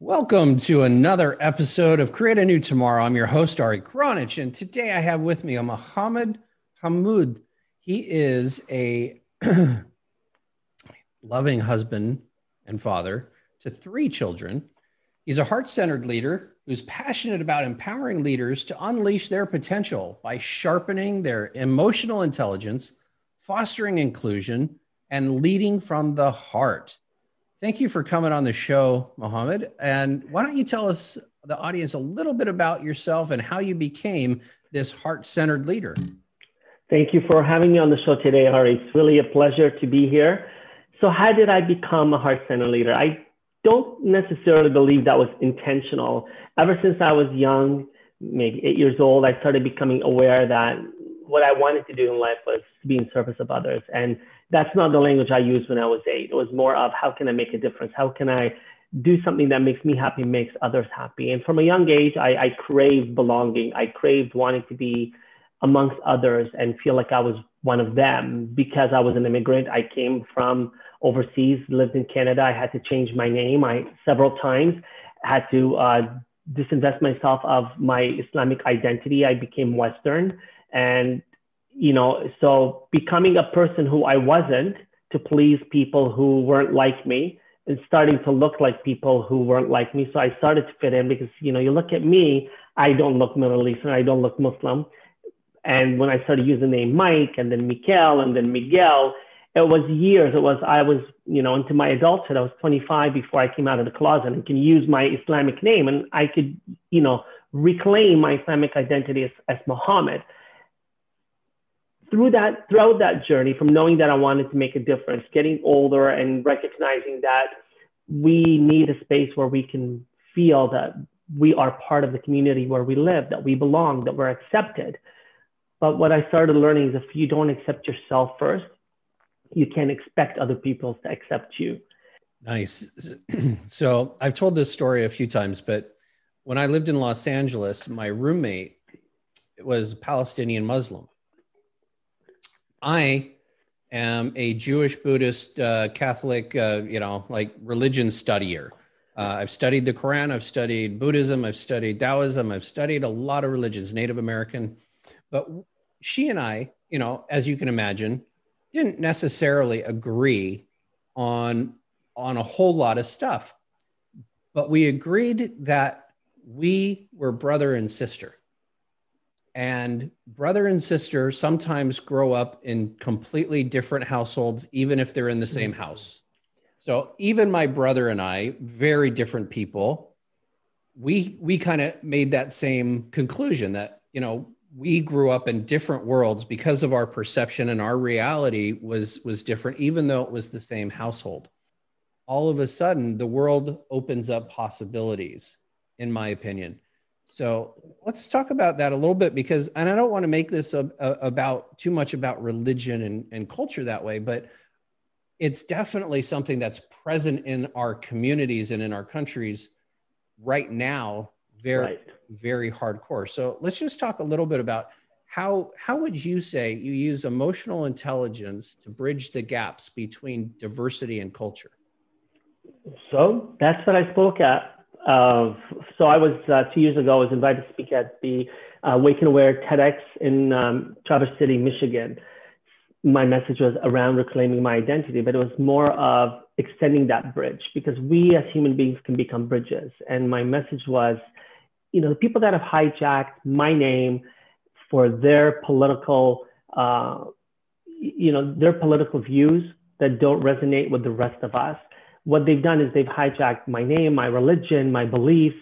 Welcome to another episode of Create a New Tomorrow. I'm your host, Ari Gronich, and today I have with me a Muhammad Hamoud. He is a loving husband and father to three children. He's a heart centered leader who's passionate about empowering leaders to unleash their potential by sharpening their emotional intelligence, fostering inclusion, and leading from the heart. Thank you for coming on the show, Mohammed. And why don't you tell us, the audience, a little bit about yourself and how you became this heart centered leader? Thank you for having me on the show today, Ari. It's really a pleasure to be here. So, how did I become a heart centered leader? I don't necessarily believe that was intentional. Ever since I was young, maybe eight years old, I started becoming aware that what I wanted to do in life was be in service of others. And that's not the language I used when I was eight. It was more of how can I make a difference? How can I do something that makes me happy, makes others happy? And from a young age, I, I craved belonging. I craved wanting to be amongst others and feel like I was one of them because I was an immigrant. I came from overseas, lived in Canada. I had to change my name I several times, had to uh, disinvest myself of my Islamic identity. I became Western and you know, so becoming a person who I wasn't to please people who weren't like me and starting to look like people who weren't like me. So I started to fit in because, you know, you look at me, I don't look Middle Eastern, I don't look Muslim. And when I started using the name Mike and then Mikael and then Miguel, it was years. It was, I was, you know, into my adulthood. I was 25 before I came out of the closet and can use my Islamic name. And I could, you know, reclaim my Islamic identity as, as Muhammad through that throughout that journey from knowing that I wanted to make a difference, getting older and recognizing that we need a space where we can feel that we are part of the community where we live, that we belong, that we're accepted. But what I started learning is if you don't accept yourself first, you can't expect other people to accept you. Nice. so I've told this story a few times, but when I lived in Los Angeles, my roommate was Palestinian Muslim I am a Jewish, Buddhist, uh, Catholic, uh, you know, like religion studier. Uh, I've studied the Quran, I've studied Buddhism, I've studied Taoism, I've studied a lot of religions, Native American. But she and I, you know, as you can imagine, didn't necessarily agree on on a whole lot of stuff. But we agreed that we were brother and sister and brother and sister sometimes grow up in completely different households, even if they're in the mm-hmm. same house. So even my brother and I, very different people, we we kind of made that same conclusion that you know we grew up in different worlds because of our perception and our reality was was different, even though it was the same household. All of a sudden, the world opens up possibilities, in my opinion so let's talk about that a little bit because, and I don't want to make this a, a, about too much about religion and, and culture that way, but it's definitely something that's present in our communities and in our countries right now, very, right. very hardcore. So let's just talk a little bit about how how would you say you use emotional intelligence to bridge the gaps between diversity and culture? So that's what I spoke at uh, so I was uh, two years ago. I was invited to speak at the uh, Wake and Aware TEDx in um, Traverse City, Michigan. My message was around reclaiming my identity, but it was more of extending that bridge because we as human beings can become bridges. And my message was, you know, the people that have hijacked my name for their political, uh, you know, their political views that don't resonate with the rest of us what they've done is they've hijacked my name, my religion, my beliefs,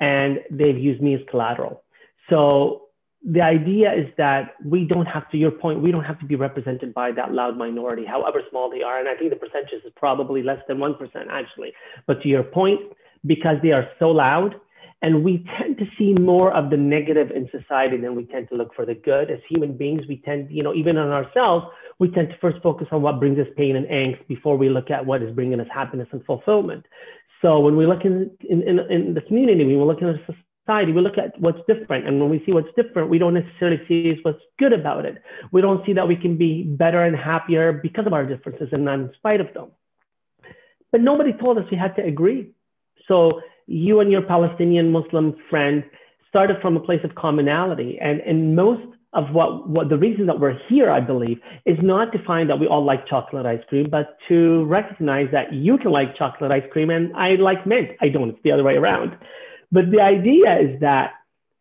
and they've used me as collateral. So the idea is that we don't have to your point we don't have to be represented by that loud minority however small they are and i think the percentage is probably less than 1% actually but to your point because they are so loud and we tend to see more of the negative in society than we tend to look for the good. As human beings, we tend, you know, even on ourselves, we tend to first focus on what brings us pain and angst before we look at what is bringing us happiness and fulfillment. So when we look in, in, in, in the community, when we look in the society, we look at what's different. And when we see what's different, we don't necessarily see what's good about it. We don't see that we can be better and happier because of our differences and not in spite of them. But nobody told us we had to agree. So you and your Palestinian Muslim friend started from a place of commonality. And, and most of what, what the reason that we're here, I believe, is not to find that we all like chocolate ice cream, but to recognize that you can like chocolate ice cream and I like mint. I don't, it's the other way around. But the idea is that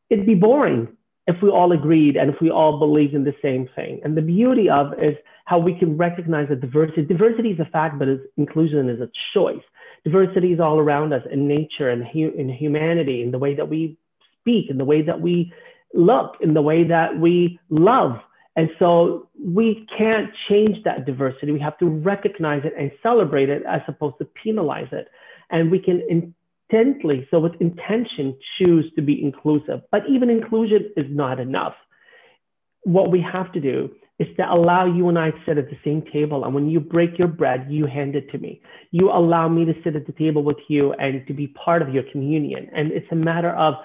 it'd be boring if we all agreed and if we all believed in the same thing. And the beauty of is how we can recognize that diversity, diversity is a fact, but inclusion is a choice. Diversity is all around us in nature and in humanity, in the way that we speak, in the way that we look, in the way that we love. And so we can't change that diversity. We have to recognize it and celebrate it as opposed to penalize it. And we can intently, so with intention, choose to be inclusive. But even inclusion is not enough. What we have to do is to allow you and I to sit at the same table. And when you break your bread, you hand it to me. You allow me to sit at the table with you and to be part of your communion. And it's a matter of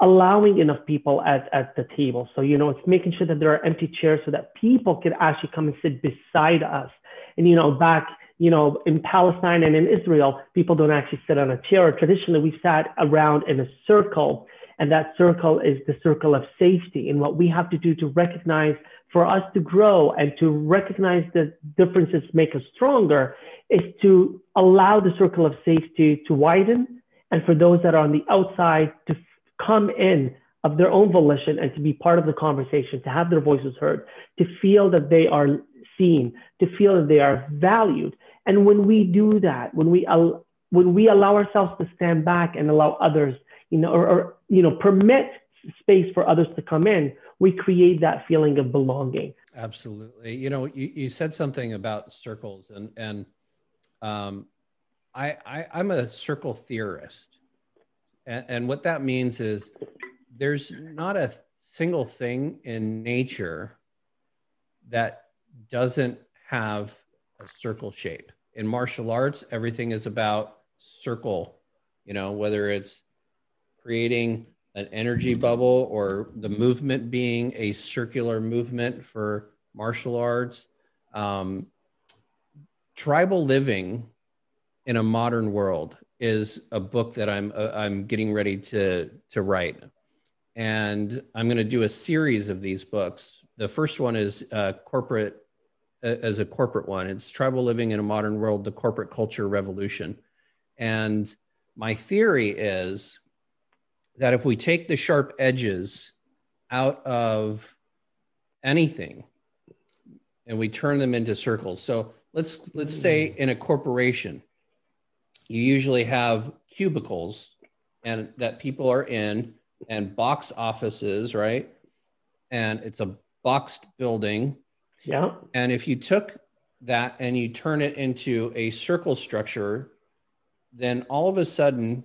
allowing enough people at, at the table. So, you know, it's making sure that there are empty chairs so that people can actually come and sit beside us. And, you know, back, you know, in Palestine and in Israel, people don't actually sit on a chair. Traditionally, we sat around in a circle, and that circle is the circle of safety. And what we have to do to recognize for us to grow and to recognize that differences make us stronger is to allow the circle of safety to widen and for those that are on the outside to come in of their own volition and to be part of the conversation, to have their voices heard, to feel that they are seen, to feel that they are valued. And when we do that, when we al- when we allow ourselves to stand back and allow others, you know, or, or you know, permit space for others to come in, we create that feeling of belonging. Absolutely. You know, you, you said something about circles, and and um, I, I I'm a circle theorist. And, and what that means is there's not a single thing in nature that doesn't have a circle shape. In martial arts, everything is about circle, you know, whether it's creating an energy bubble or the movement being a circular movement for martial arts. Um, tribal living in a modern world is a book that I'm uh, I'm getting ready to to write, and I'm going to do a series of these books. The first one is uh, corporate uh, as a corporate one. It's tribal living in a modern world: the corporate culture revolution. And my theory is that if we take the sharp edges out of anything and we turn them into circles. So let's let's say in a corporation you usually have cubicles and that people are in and box offices, right? And it's a boxed building. Yeah. And if you took that and you turn it into a circle structure, then all of a sudden,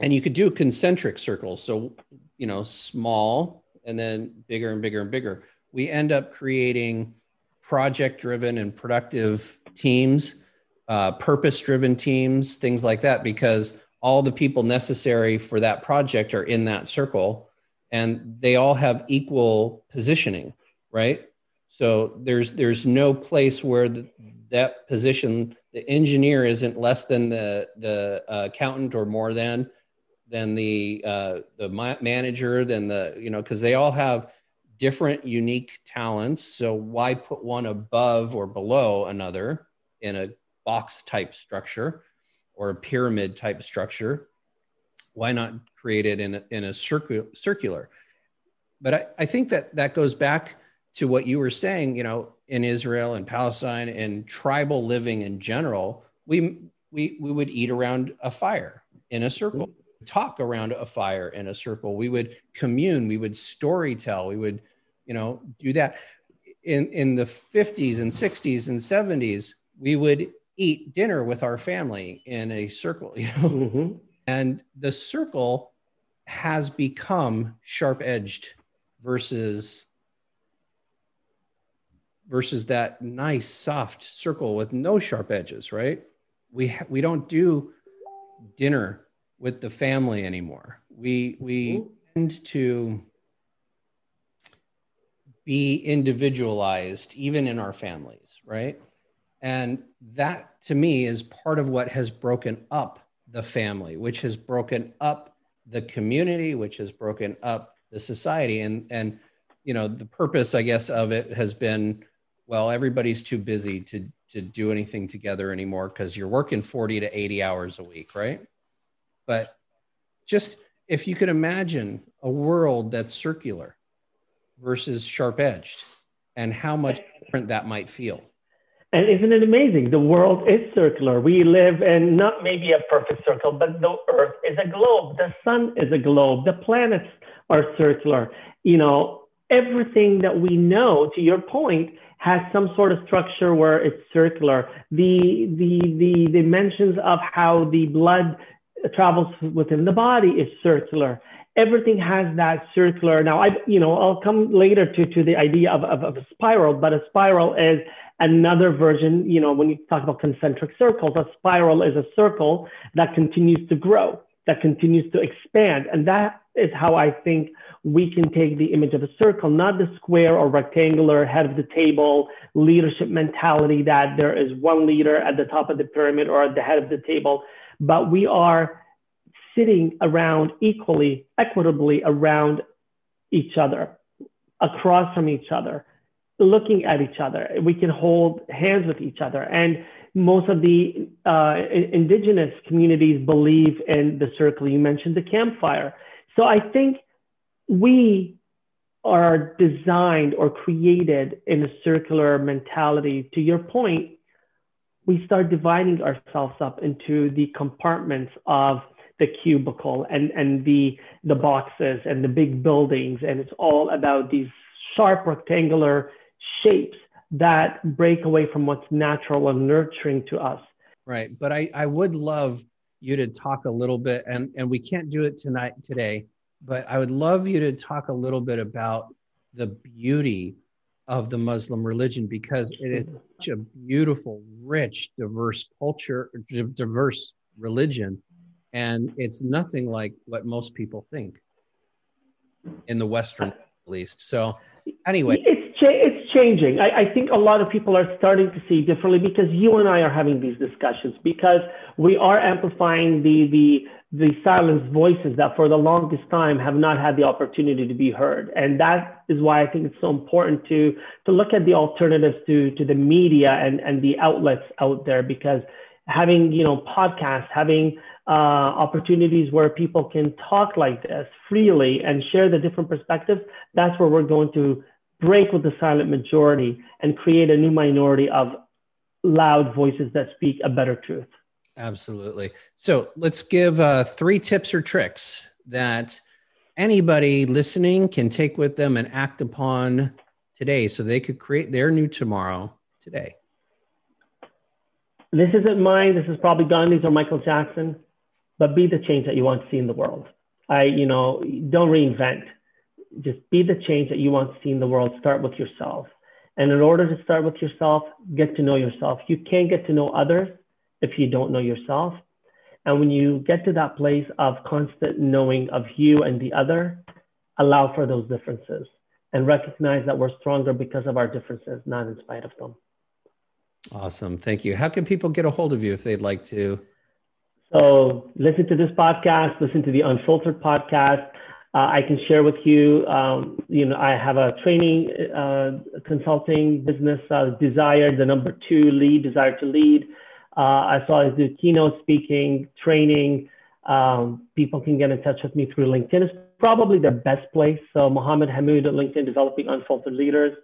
and you could do concentric circles. So, you know, small and then bigger and bigger and bigger. We end up creating project driven and productive teams uh, purpose driven teams, things like that, because all the people necessary for that project are in that circle and they all have equal positioning, right? So there's there's no place where the, that position, the engineer isn't less than the the uh, accountant or more than than the uh, the manager, than the you know because they all have different unique talents. So why put one above or below another in a box type structure or a pyramid type structure. Why not create it in a, in a circu- circular? But I, I think that that goes back to what you were saying, you know, in Israel and Palestine and tribal living in general, we, we, we would eat around a fire in a circle, talk around a fire in a circle. We would commune, we would story tell, we would, you know, do that. In, in the 50s and 60s and 70s, we would eat dinner with our family in a circle, you know. Mm-hmm. And the circle has become sharp edged versus versus that nice soft circle with no sharp edges, right? We ha- we don't do dinner with the family anymore. We we mm-hmm. tend to be individualized even in our families, right? And that to me is part of what has broken up the family, which has broken up the community, which has broken up the society. And, and, you know, the purpose, I guess, of it has been, well, everybody's too busy to, to do anything together anymore because you're working 40 to 80 hours a week, right? But just if you could imagine a world that's circular versus sharp edged and how much different that might feel. And isn't it amazing? The world is circular. We live in not maybe a perfect circle, but the earth is a globe. The sun is a globe. The planets are circular. You know, everything that we know, to your point, has some sort of structure where it's circular. The, the, the dimensions of how the blood travels within the body is circular everything has that circular. Now, I, you know, I'll come later to, to the idea of, of, of, a spiral, but a spiral is another version. You know, when you talk about concentric circles, a spiral is a circle that continues to grow, that continues to expand. And that is how I think we can take the image of a circle, not the square or rectangular head of the table leadership mentality that there is one leader at the top of the pyramid or at the head of the table, but we are sitting around equally, equitably around each other, across from each other, looking at each other. We can hold hands with each other. And most of the uh, indigenous communities believe in the circle. You mentioned the campfire. So I think we are designed or created in a circular mentality. To your point, we start dividing ourselves up into the compartments of the cubicle and, and the, the boxes and the big buildings. And it's all about these sharp rectangular shapes that break away from what's natural and nurturing to us. Right. But I, I would love you to talk a little bit, and, and we can't do it tonight today, but I would love you to talk a little bit about the beauty of the Muslim religion because it is mm-hmm. such a beautiful, rich, diverse culture, diverse religion and it's nothing like what most people think in the western at least. So anyway. It's, cha- it's changing. I, I think a lot of people are starting to see differently because you and i are having these discussions because we are amplifying the the the silenced voices that for the longest time have not had the opportunity to be heard and that is why i think it's so important to to look at the alternatives to to the media and and the outlets out there because having you know podcasts having uh, opportunities where people can talk like this freely and share the different perspectives, that's where we're going to break with the silent majority and create a new minority of loud voices that speak a better truth. Absolutely. So let's give uh, three tips or tricks that anybody listening can take with them and act upon today so they could create their new tomorrow today. This isn't mine. This is probably Gandhi's or Michael Jackson but be the change that you want to see in the world. I, you know, don't reinvent. Just be the change that you want to see in the world. Start with yourself. And in order to start with yourself, get to know yourself. You can't get to know others if you don't know yourself. And when you get to that place of constant knowing of you and the other, allow for those differences and recognize that we're stronger because of our differences, not in spite of them. Awesome. Thank you. How can people get a hold of you if they'd like to so listen to this podcast, listen to the Unfiltered podcast. Uh, I can share with you, um, you know, I have a training uh, consulting business, uh, Desire, the number two lead, Desire to Lead. Uh, I saw I do keynote speaking, training. Um, people can get in touch with me through LinkedIn. It's probably the best place. So Mohammed Hamoud at LinkedIn, developing unfiltered leaders.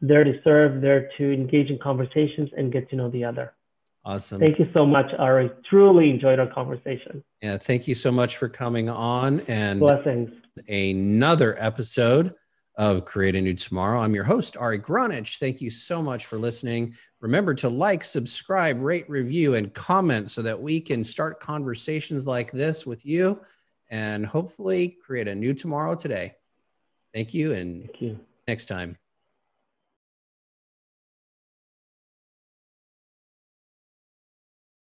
There to serve, there to engage in conversations and get to know the other. Awesome. Thank you so much, Ari. Truly enjoyed our conversation. Yeah, thank you so much for coming on and blessings. Another episode of Create a New Tomorrow. I'm your host, Ari Gronich. Thank you so much for listening. Remember to like, subscribe, rate, review, and comment so that we can start conversations like this with you and hopefully create a new tomorrow today. Thank you and Thank you. next time.